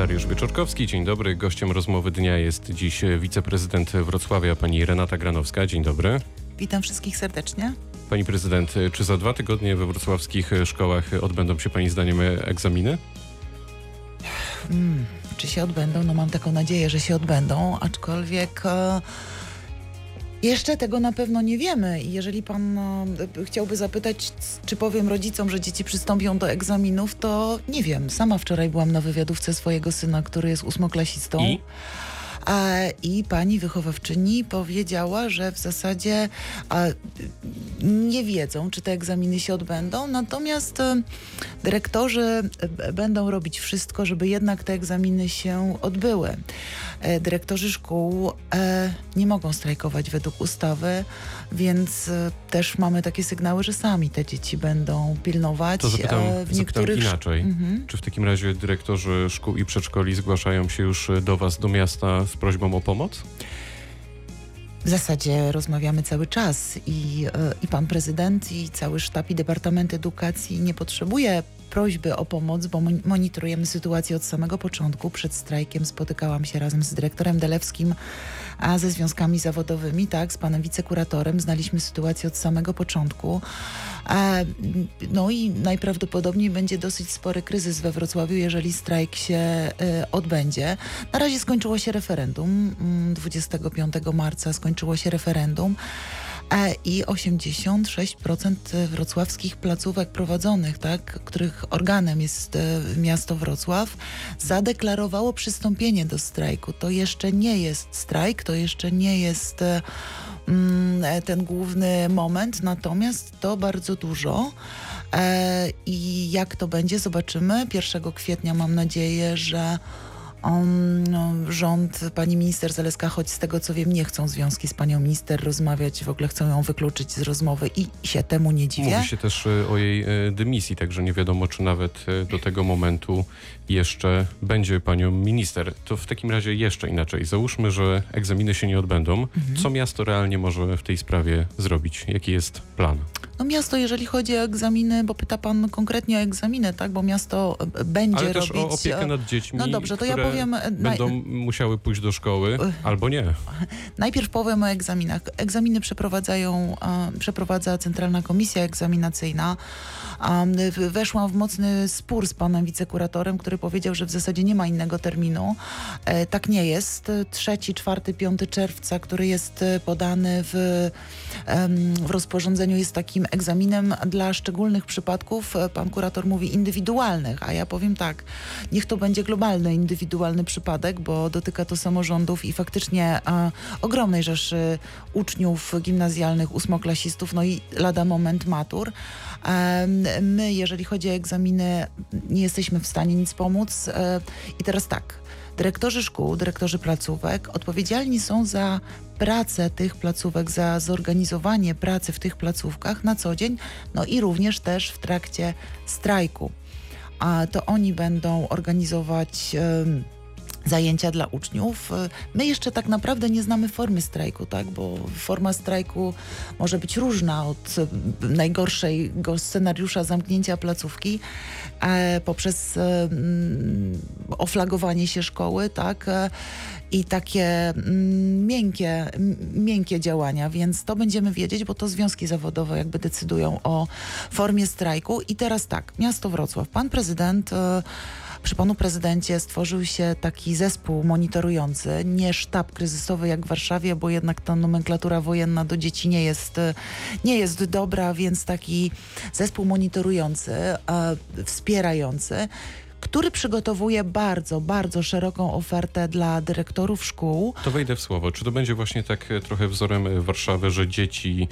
Dariusz Wieczorkowski, dzień dobry. Gościem rozmowy dnia jest dziś wiceprezydent Wrocławia, pani Renata Granowska. Dzień dobry. Witam wszystkich serdecznie. Pani prezydent, czy za dwa tygodnie we wrocławskich szkołach odbędą się pani zdaniem egzaminy? Hmm, czy się odbędą? No mam taką nadzieję, że się odbędą, aczkolwiek e, jeszcze tego na pewno nie wiemy. I jeżeli pan e, chciałby zapytać, czy powiem rodzicom, że dzieci przystąpią do egzaminów, to nie wiem. Sama wczoraj byłam na wywiadówce swojego syna, który jest ósmoklasistą. I? A, I pani wychowawczyni powiedziała, że w zasadzie a, nie wiedzą, czy te egzaminy się odbędą, natomiast e, dyrektorzy e, będą robić wszystko, żeby jednak te egzaminy się odbyły. E, dyrektorzy szkół e, nie mogą strajkować według ustawy, więc e, też mamy takie sygnały, że sami te dzieci będą pilnować. To zapytam, w niektórych zapytam inaczej. Mhm. Czy w takim razie dyrektorzy szkół i przedszkoli zgłaszają się już do was, do miasta z prośbą o pomoc? W zasadzie rozmawiamy cały czas i, i pan prezydent, i cały sztab, i Departament Edukacji nie potrzebuje prośby o pomoc, bo mon- monitorujemy sytuację od samego początku. Przed strajkiem spotykałam się razem z dyrektorem Delewskim, a ze związkami zawodowymi, tak, z panem wicekuratorem. Znaliśmy sytuację od samego początku. No i najprawdopodobniej będzie dosyć spory kryzys we Wrocławiu, jeżeli strajk się e, odbędzie. Na razie skończyło się referendum. Mm, 25 marca skończyło się referendum. E, I 86% wrocławskich placówek prowadzonych, tak, których organem jest e, miasto Wrocław, zadeklarowało przystąpienie do strajku. To jeszcze nie jest strajk, to jeszcze nie jest e, mm, e, ten główny moment, natomiast to bardzo dużo. E, I jak to będzie, zobaczymy. 1 kwietnia mam nadzieję, że um, no, rząd, pani minister Zaleska, choć z tego co wiem, nie chcą związki z panią minister rozmawiać, w ogóle chcą ją wykluczyć z rozmowy i się temu nie dziwię. Mówi się też e, o jej e, dymisji, także nie wiadomo, czy nawet e, do tego momentu jeszcze będzie panią minister. To w takim razie jeszcze inaczej. Załóżmy, że egzaminy się nie odbędą. Mhm. Co miasto realnie może w tej sprawie zrobić? Jaki jest plan? No miasto, jeżeli chodzi o egzaminy, bo pyta pan konkretnie o egzaminy, tak, bo miasto będzie Ale też robić... o opiekę nad dziećmi, No dobrze, to ja które powiem... e, naj- będą musiały pójść do szkoły, albo nie. Najpierw powiem o egzaminach. Egzaminy przeprowadzają, przeprowadza Centralna Komisja Egzaminacyjna. W- weszłam w mocny spór z panem wicekuratorem, który powiedział, że w zasadzie nie ma innego terminu. E, tak nie jest. 3, 4, 5 czerwca, który jest e, podany w, w rozporządzeniu, jest takim egzaminem dla szczególnych przypadków. E, Pan kurator mówi indywidualnych, a ja powiem tak, niech to będzie globalny, indywidualny przypadek, bo dotyka to samorządów i faktycznie e, ogromnej rzeszy uczniów gimnazjalnych, ósmoklasistów, no i lada moment matur. My, jeżeli chodzi o egzaminy, nie jesteśmy w stanie nic pomóc. E, I teraz tak, dyrektorzy szkół, dyrektorzy placówek odpowiedzialni są za pracę tych placówek, za zorganizowanie pracy w tych placówkach na co dzień, no i również też w trakcie strajku. A to oni będą organizować. em, Zajęcia dla uczniów. My jeszcze tak naprawdę nie znamy formy strajku, tak? bo forma strajku może być różna od najgorszego scenariusza zamknięcia placówki e, poprzez e, mm, oflagowanie się szkoły, tak? E, i takie mm, miękkie, miękkie działania, więc to będziemy wiedzieć, bo to związki zawodowe jakby decydują o formie strajku. I teraz tak, miasto Wrocław, pan prezydent. Przy panu prezydencie stworzył się taki zespół monitorujący, nie sztab kryzysowy jak w Warszawie, bo jednak ta nomenklatura wojenna do dzieci nie jest, nie jest dobra, więc taki zespół monitorujący, e, wspierający, który przygotowuje bardzo, bardzo szeroką ofertę dla dyrektorów szkół. To wejdę w słowo. Czy to będzie właśnie tak trochę wzorem Warszawy, że dzieci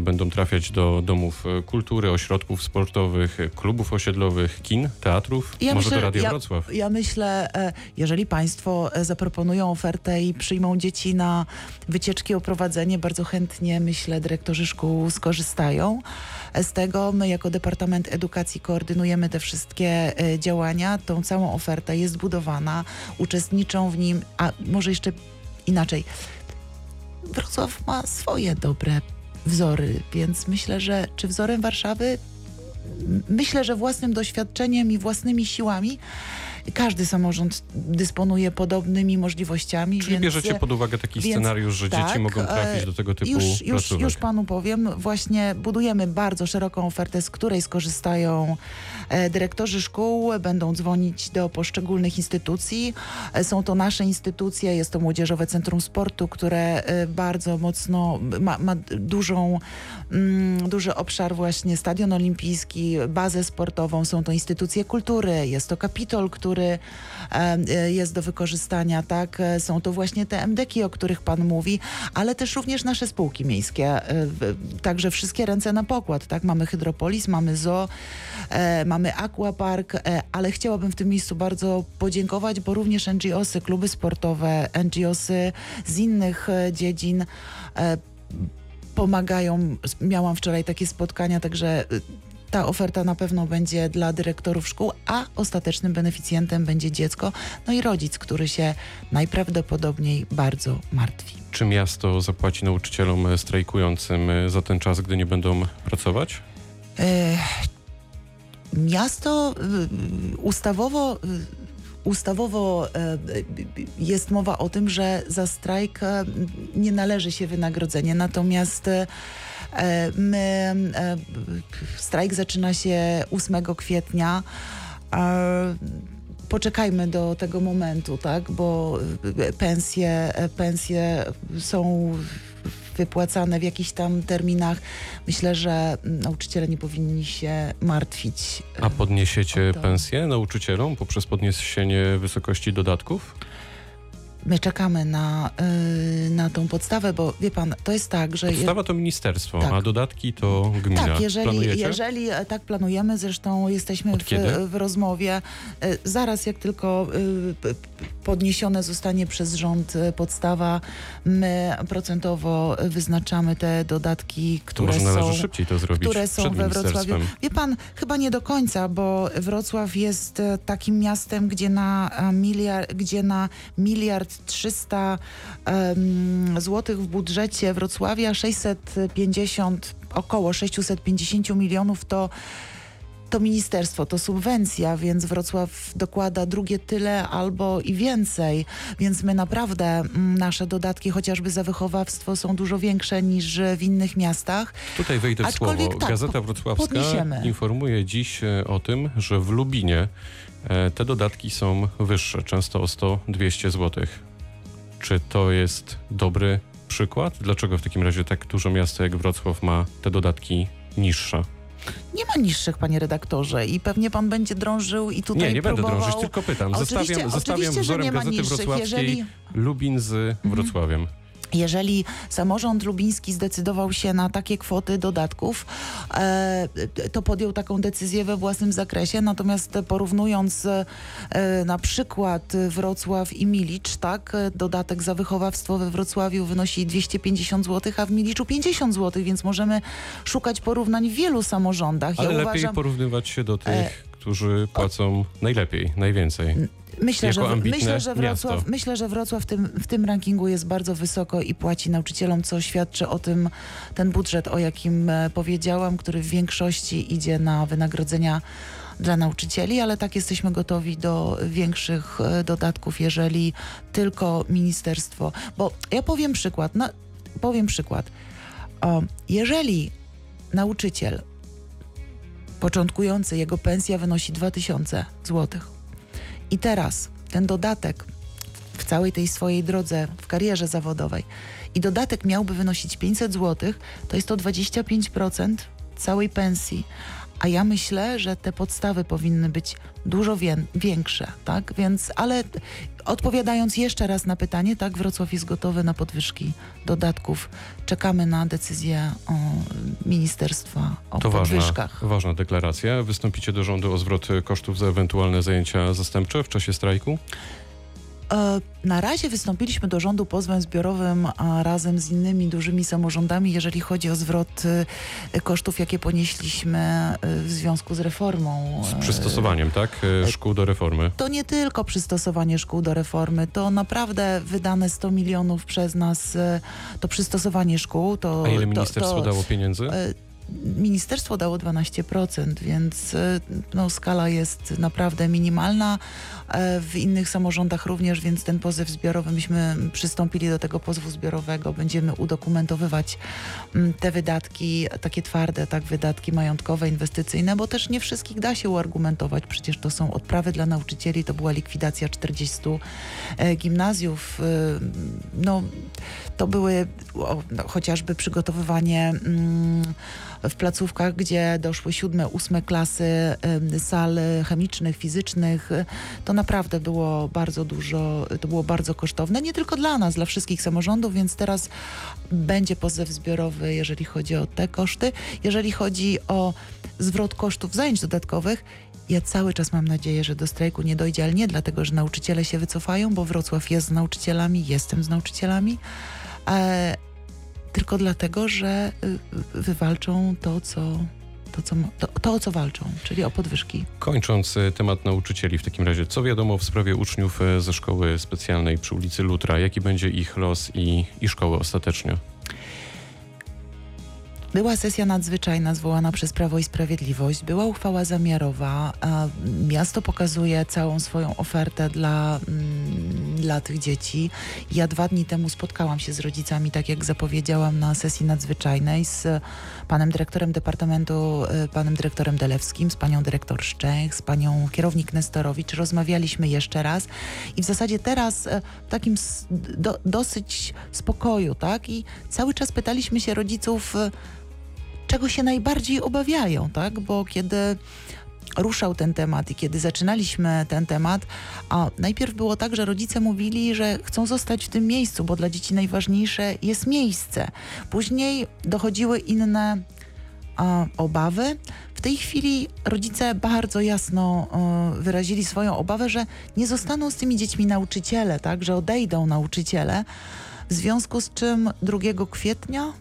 będą trafiać do domów e, kultury, ośrodków sportowych, e, klubów osiedlowych, kin, teatrów? Ja Może myślę, do Radia ja- Wrocław? Ja myślę, e, jeżeli Państwo zaproponują ofertę i przyjmą dzieci na wycieczki o prowadzenie, bardzo chętnie, myślę, dyrektorzy szkół skorzystają z tego. My jako Departament Edukacji koordynujemy te wszystkie działania. Tą całą ofertę jest budowana, uczestniczą w nim, a może jeszcze inaczej. Wrocław ma swoje dobre wzory, więc myślę, że czy wzorem Warszawy? Myślę, że własnym doświadczeniem i własnymi siłami każdy samorząd dysponuje podobnymi możliwościami. Czyli więc, bierzecie pod uwagę taki więc scenariusz, że dzieci tak, mogą trafić e, do tego typu już, już, już panu powiem, właśnie budujemy bardzo szeroką ofertę, z której skorzystają e, dyrektorzy szkół, będą dzwonić do poszczególnych instytucji. E, Są to nasze instytucje, jest to Młodzieżowe Centrum Sportu, które bardzo mocno ma, ma dużą, mm, duży obszar właśnie stadion olimpijski, bazę sportową, są to instytucje kultury, jest to kapitol, który e, e, jest do wykorzystania, tak? E, Są to właśnie te MDK, o których pan mówi, ale też również nasze spółki miejskie. Także wszystkie ręce na pokład, tak? Mamy Hydropolis, mamy Zoo, mamy Aquapark, ale chciałabym w tym miejscu bardzo podziękować, bo również NGOsy, kluby sportowe, NGOsy z innych dziedzin pomagają. Miałam wczoraj takie spotkania, także ta oferta na pewno będzie dla dyrektorów szkół, a ostatecznym beneficjentem będzie dziecko, no i rodzic, który się najprawdopodobniej bardzo martwi. Czy miasto zapłaci nauczycielom strajkującym za ten czas, gdy nie będą pracować? E, Miasto y, ustawowo. y, Ustawowo e, jest mowa o tym, że za strajk e, nie należy się wynagrodzenie, natomiast my, e, strajk zaczyna się 8 kwietnia. E, Poczekajmy do tego momentu, tak, bo pensje, pensje są wypłacane w jakichś tam terminach. Myślę, że nauczyciele nie powinni się martwić. A podniesiecie pensje nauczycielom poprzez podniesienie wysokości dodatków? My czekamy na, y, na tą podstawę, bo wie pan, to jest tak, że... je- Podstawa to ministerstwo, Tak. a dodatki to gmina. Tak, jeżeli, Planujecie? jeżeli e, tak planujemy, zresztą jesteśmy w, w rozmowie. E, Zaraz jak tylko y, p- podniesione zostanie przez rząd e, podstawa, my procentowo wyznaczamy te dodatki, które może należy są szybciej to zrobić które są we Wrocławiu. Wie pan, chyba nie do końca, bo Wrocław jest e, takim miastem, gdzie na e, miliard, gdzie na miliard trzysta um, złotych w budżecie Wrocławia 650, około 650 milionów to to ministerstwo, to subwencja, więc Wrocław dokłada drugie tyle albo i więcej. Więc my naprawdę, mm, nasze dodatki chociażby za wychowawstwo są dużo większe niż w innych miastach. Tutaj wejdę w Aczkolwiek słowo. tak, Gazeta Wrocławska podniesiemy. informuje dziś e, o tym, że w Lubinie e, te dodatki są wyższe, często o 100-200 zł. Czy to jest dobry przykład? Dlaczego w takim razie tak dużo miasto jak Wrocław ma te dodatki niższe? Nie ma niższych, panie redaktorze, i pewnie pan będzie drążył i tutaj nie, nie będę próbował... drążyć, tylko pytam. Oczywiście- zestawiam oczywiście, że wzorem nie ma Gazety niższych. Wrocławskiej Jeżeli- Mhm. Lubin z Wrocławiem. Jeżeli samorząd lubiński zdecydował się na takie kwoty dodatków, e, to podjął taką decyzję we własnym zakresie. Natomiast porównując e, na przykład Wrocław i Milicz, tak, dodatek za wychowawstwo we Wrocławiu wynosi 250 zł, a w Miliczu 50 zł, więc możemy szukać porównań w wielu samorządach. Ale ja lepiej uważam, porównywać się do tych, E, którzy płacą najlepiej, najwięcej. Myślę, że, myślę, że Wrocław, miasto. myślę, że Wrocław w tym, w tym rankingu jest bardzo wysoko i płaci nauczycielom, co świadczy o tym ten budżet, o jakim e, powiedziałam, który w większości idzie na wynagrodzenia dla nauczycieli, ale tak jesteśmy gotowi do większych e, dodatków, jeżeli tylko ministerstwo. Bo ja powiem przykład. No, powiem przykład. O, jeżeli nauczyciel początkujący, jego pensja wynosi 2000 złotych, i teraz ten dodatek w całej tej swojej drodze w karierze zawodowej i dodatek miałby wynosić 500 zł, to jest to 25% całej pensji. A ja myślę, że te podstawy powinny być dużo wię- większe, tak? Więc, ale odpowiadając jeszcze raz na pytanie, tak, Wrocław jest gotowy na podwyżki dodatków. Czekamy na decyzję o ministerstwa o To ważna, podwyżkach. ważna deklaracja. Wystąpicie do rządu o zwrot kosztów za ewentualne zajęcia zastępcze w czasie strajku? E, Na razie wystąpiliśmy do rządu pozwem zbiorowym a razem z innymi dużymi samorządami, jeżeli chodzi o zwrot e, kosztów, jakie ponieśliśmy e, w związku z reformą. Z przystosowaniem, tak? Szkół do reformy. To nie tylko przystosowanie szkół do reformy, to naprawdę wydane 100 milionów przez nas, to przystosowanie szkół. To, A ile to- ministerstwo to, dało pieniędzy? Ministerstwo dało 12%, więc e, no, skala jest naprawdę minimalna. E, w innych samorządach również, więc ten pozew zbiorowy, myśmy przystąpili do tego pozwu zbiorowego, będziemy udokumentowywać te wydatki, takie twarde, tak, wydatki majątkowe, inwestycyjne, bo też nie wszystkich da się uargumentować. Przecież to są odprawy dla nauczycieli, to była likwidacja 40 e, gimnazjów. No, to były o, no, chociażby przygotowywanie mm, w placówkach, gdzie doszły siódme, ósme klasy sal chemicznych, fizycznych. To naprawdę było bardzo dużo, to było bardzo kosztowne, nie tylko dla nas, dla wszystkich samorządów, więc teraz będzie pozew zbiorowy, jeżeli chodzi o te koszty. Jeżeli chodzi o zwrot kosztów zajęć dodatkowych, ja cały czas mam nadzieję, że do strajku nie dojdzie, ale nie dlatego, że nauczyciele się wycofają, bo Wrocław jest z nauczycielami, jestem z nauczycielami, e, tylko dlatego, że y, wywalczą to, co, to, co, to, to, o co walczą, czyli o podwyżki. Kończąc e, temat nauczycieli w takim razie, co wiadomo w sprawie uczniów e, ze szkoły specjalnej przy ulicy Lutra? Jaki będzie ich los i, i szkoły ostatecznie? Była sesja nadzwyczajna zwołana przez Prawo i Sprawiedliwość, była uchwała zamiarowa. Miasto pokazuje całą swoją ofertę dla, mm, dla tych dzieci. Ja dwa dni temu spotkałam się z rodzicami, tak jak zapowiedziałam na sesji nadzwyczajnej, z panem dyrektorem departamentu, y, panem dyrektorem Delewskim, z panią dyrektor Szczęch, z panią kierownik Nestorowicz. Rozmawialiśmy jeszcze raz i w zasadzie teraz y, w takim do, dosyć spokoju, tak? I cały czas pytaliśmy się rodziców, y, czego się najbardziej obawiają, tak? Bo kiedy ruszał ten temat i kiedy zaczynaliśmy ten temat, a najpierw było tak, że rodzice mówili, że chcą zostać w tym miejscu, bo dla dzieci najważniejsze jest miejsce. Później dochodziły inne a, obawy. W tej chwili rodzice bardzo jasno e, wyrazili swoją obawę, że nie zostaną z tymi dziećmi nauczyciele, tak, że odejdą nauczyciele. W związku z czym 2 kwietnia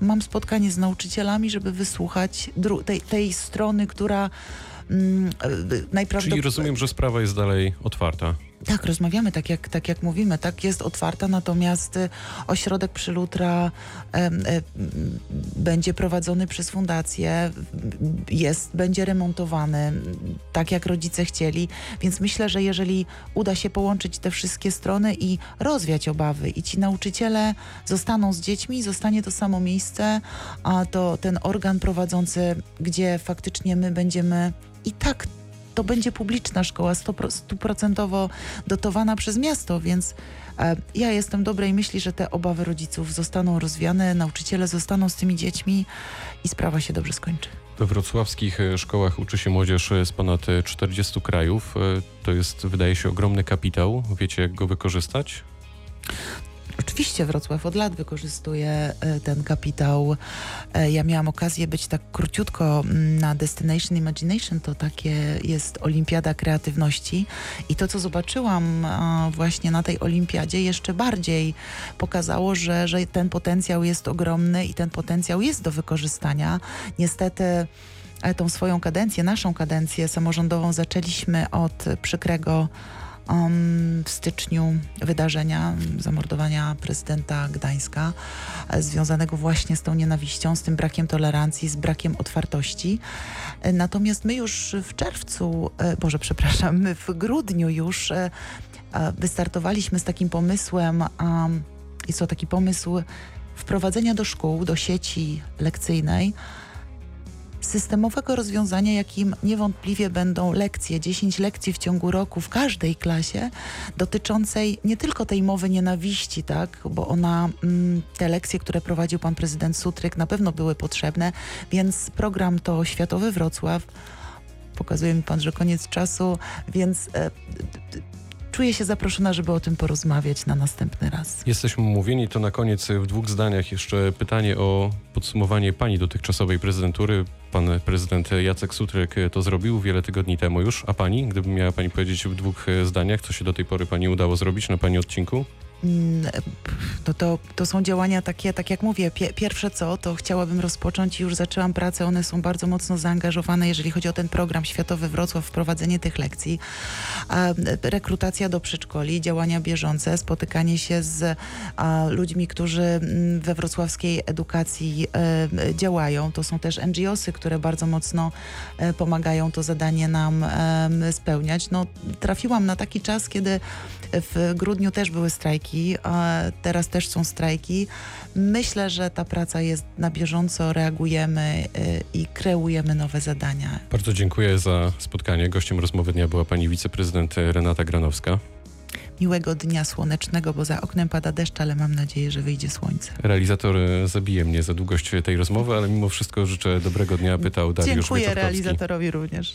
mam spotkanie z nauczycielami, żeby wysłuchać tej, tej strony, która najprawdopodobniej... Czyli rozumiem, że sprawa jest dalej otwarta. Tak, rozmawiamy tak jak, tak jak mówimy, tak jest otwarta, natomiast y, ośrodek przy Lutra e, m, będzie prowadzony przez fundację, jest, będzie remontowany, tak jak rodzice chcieli, więc myślę, że jeżeli uda się połączyć te wszystkie strony i rozwiać obawy i ci nauczyciele zostaną z dziećmi, zostanie to samo miejsce, a to ten organ prowadzący, gdzie faktycznie my będziemy i tak to będzie publiczna szkoła, 100% stuprocentowo dotowana przez miasto, więc e, ja jestem dobrej myśli, że te obawy rodziców zostaną rozwiane, nauczyciele zostaną z tymi dziećmi i sprawa się dobrze skończy. We wrocławskich e, szkołach uczy się młodzież e, z ponad e, 40 krajów. To jest, wydaje się, ogromny kapitał. Wiecie, jak go wykorzystać? Oczywiście Wrocław od lat wykorzystuje e, ten kapitał. E, Ja miałam okazję być tak króciutko mm, na Destination Imagination, to takie jest olimpiada kreatywności i to, co zobaczyłam właśnie na tej olimpiadzie jeszcze bardziej pokazało, że, że ten potencjał jest ogromny i ten potencjał jest do wykorzystania. Niestety e, tą swoją kadencję, naszą kadencję samorządową zaczęliśmy od przykrego um, w styczniu wydarzenia zamordowania prezydenta Gdańska, e, związanego właśnie z tą nienawiścią, z tym brakiem tolerancji, z brakiem otwartości. E, Natomiast my już w czerwcu, e, Boże, przepraszam, my w grudniu już wystartowaliśmy z takim pomysłem, jest to taki pomysł wprowadzenia do szkół, do sieci lekcyjnej systemowego rozwiązania, jakim niewątpliwie będą lekcje, 10 lekcji w ciągu roku w każdej klasie, dotyczącej nie tylko tej mowy nienawiści, tak, bo ona, mm, te lekcje, które prowadził pan prezydent Sutryk, na pewno były potrzebne, więc program to Światowy Wrocław. Pokazuje mi pan, że koniec czasu, więc e, czuję się zaproszona, żeby o tym porozmawiać na następny raz. Jesteśmy mówieni, to na koniec e, w dwóch zdaniach jeszcze pytanie o podsumowanie pani dotychczasowej prezydentury. Pan prezydent Jacek Sutryk e, to zrobił wiele tygodni temu już, a pani, gdyby miała pani powiedzieć w dwóch e, zdaniach, co się do tej pory pani udało zrobić na pani odcinku? Mm, To, to, to są działania takie, tak jak mówię, pie, pierwsze co, to chciałabym rozpocząć i już zaczęłam pracę, one są bardzo mocno zaangażowane, jeżeli chodzi o ten program Światowy Wrocław, wprowadzenie tych lekcji, a, rekrutacja do przedszkoli, działania bieżące, spotykanie się z a, ludźmi, którzy mm, we wrocławskiej edukacji e, działają. To są też NGOsy, które bardzo mocno e, pomagają to zadanie nam em, spełniać. No, trafiłam na taki czas, kiedy w grudniu też były strajki, a teraz też są strajki. Myślę, że ta praca jest na bieżąco, reagujemy y, i kreujemy nowe zadania. Bardzo dziękuję za spotkanie. Gościem rozmowy dnia była pani wiceprezydent Renata Granowska. Miłego dnia słonecznego, bo za oknem pada deszcz, ale mam nadzieję, że wyjdzie słońce. Realizator e, zabije mnie za długość tej rozmowy, ale mimo wszystko życzę dobrego dnia, pytał Dariusz Dziękuję realizatorowi również.